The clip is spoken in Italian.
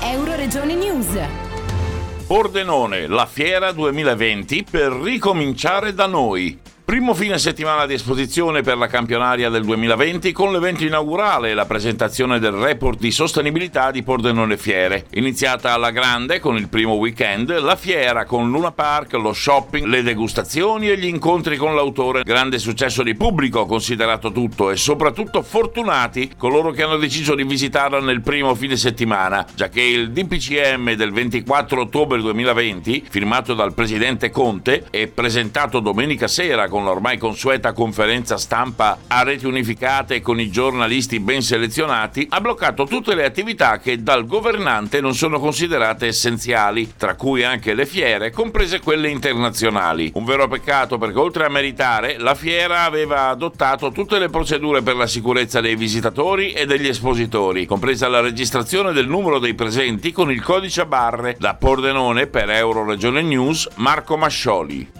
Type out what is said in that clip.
Euroregione News. Pordenone, la fiera 2020 per ricominciare da noi. Primo fine settimana di esposizione per la campionaria del 2020 con l'evento inaugurale e la presentazione del report di sostenibilità di Pordenone Fiere. Iniziata alla grande con il primo weekend, la fiera con Luna Park, lo shopping, le degustazioni e gli incontri con l'autore. Grande successo di pubblico considerato tutto e soprattutto fortunati coloro che hanno deciso di visitarla nel primo fine settimana, già che il DPCM del 24 ottobre 2020, firmato dal presidente Conte e presentato domenica sera con con l'ormai consueta conferenza stampa a reti unificate e con i giornalisti ben selezionati, ha bloccato tutte le attività che dal governante non sono considerate essenziali, tra cui anche le fiere, comprese quelle internazionali. Un vero peccato perché oltre a meritare, la fiera aveva adottato tutte le procedure per la sicurezza dei visitatori e degli espositori, compresa la registrazione del numero dei presenti con il codice a barre da Pordenone per Euro Regione News Marco Mascioli.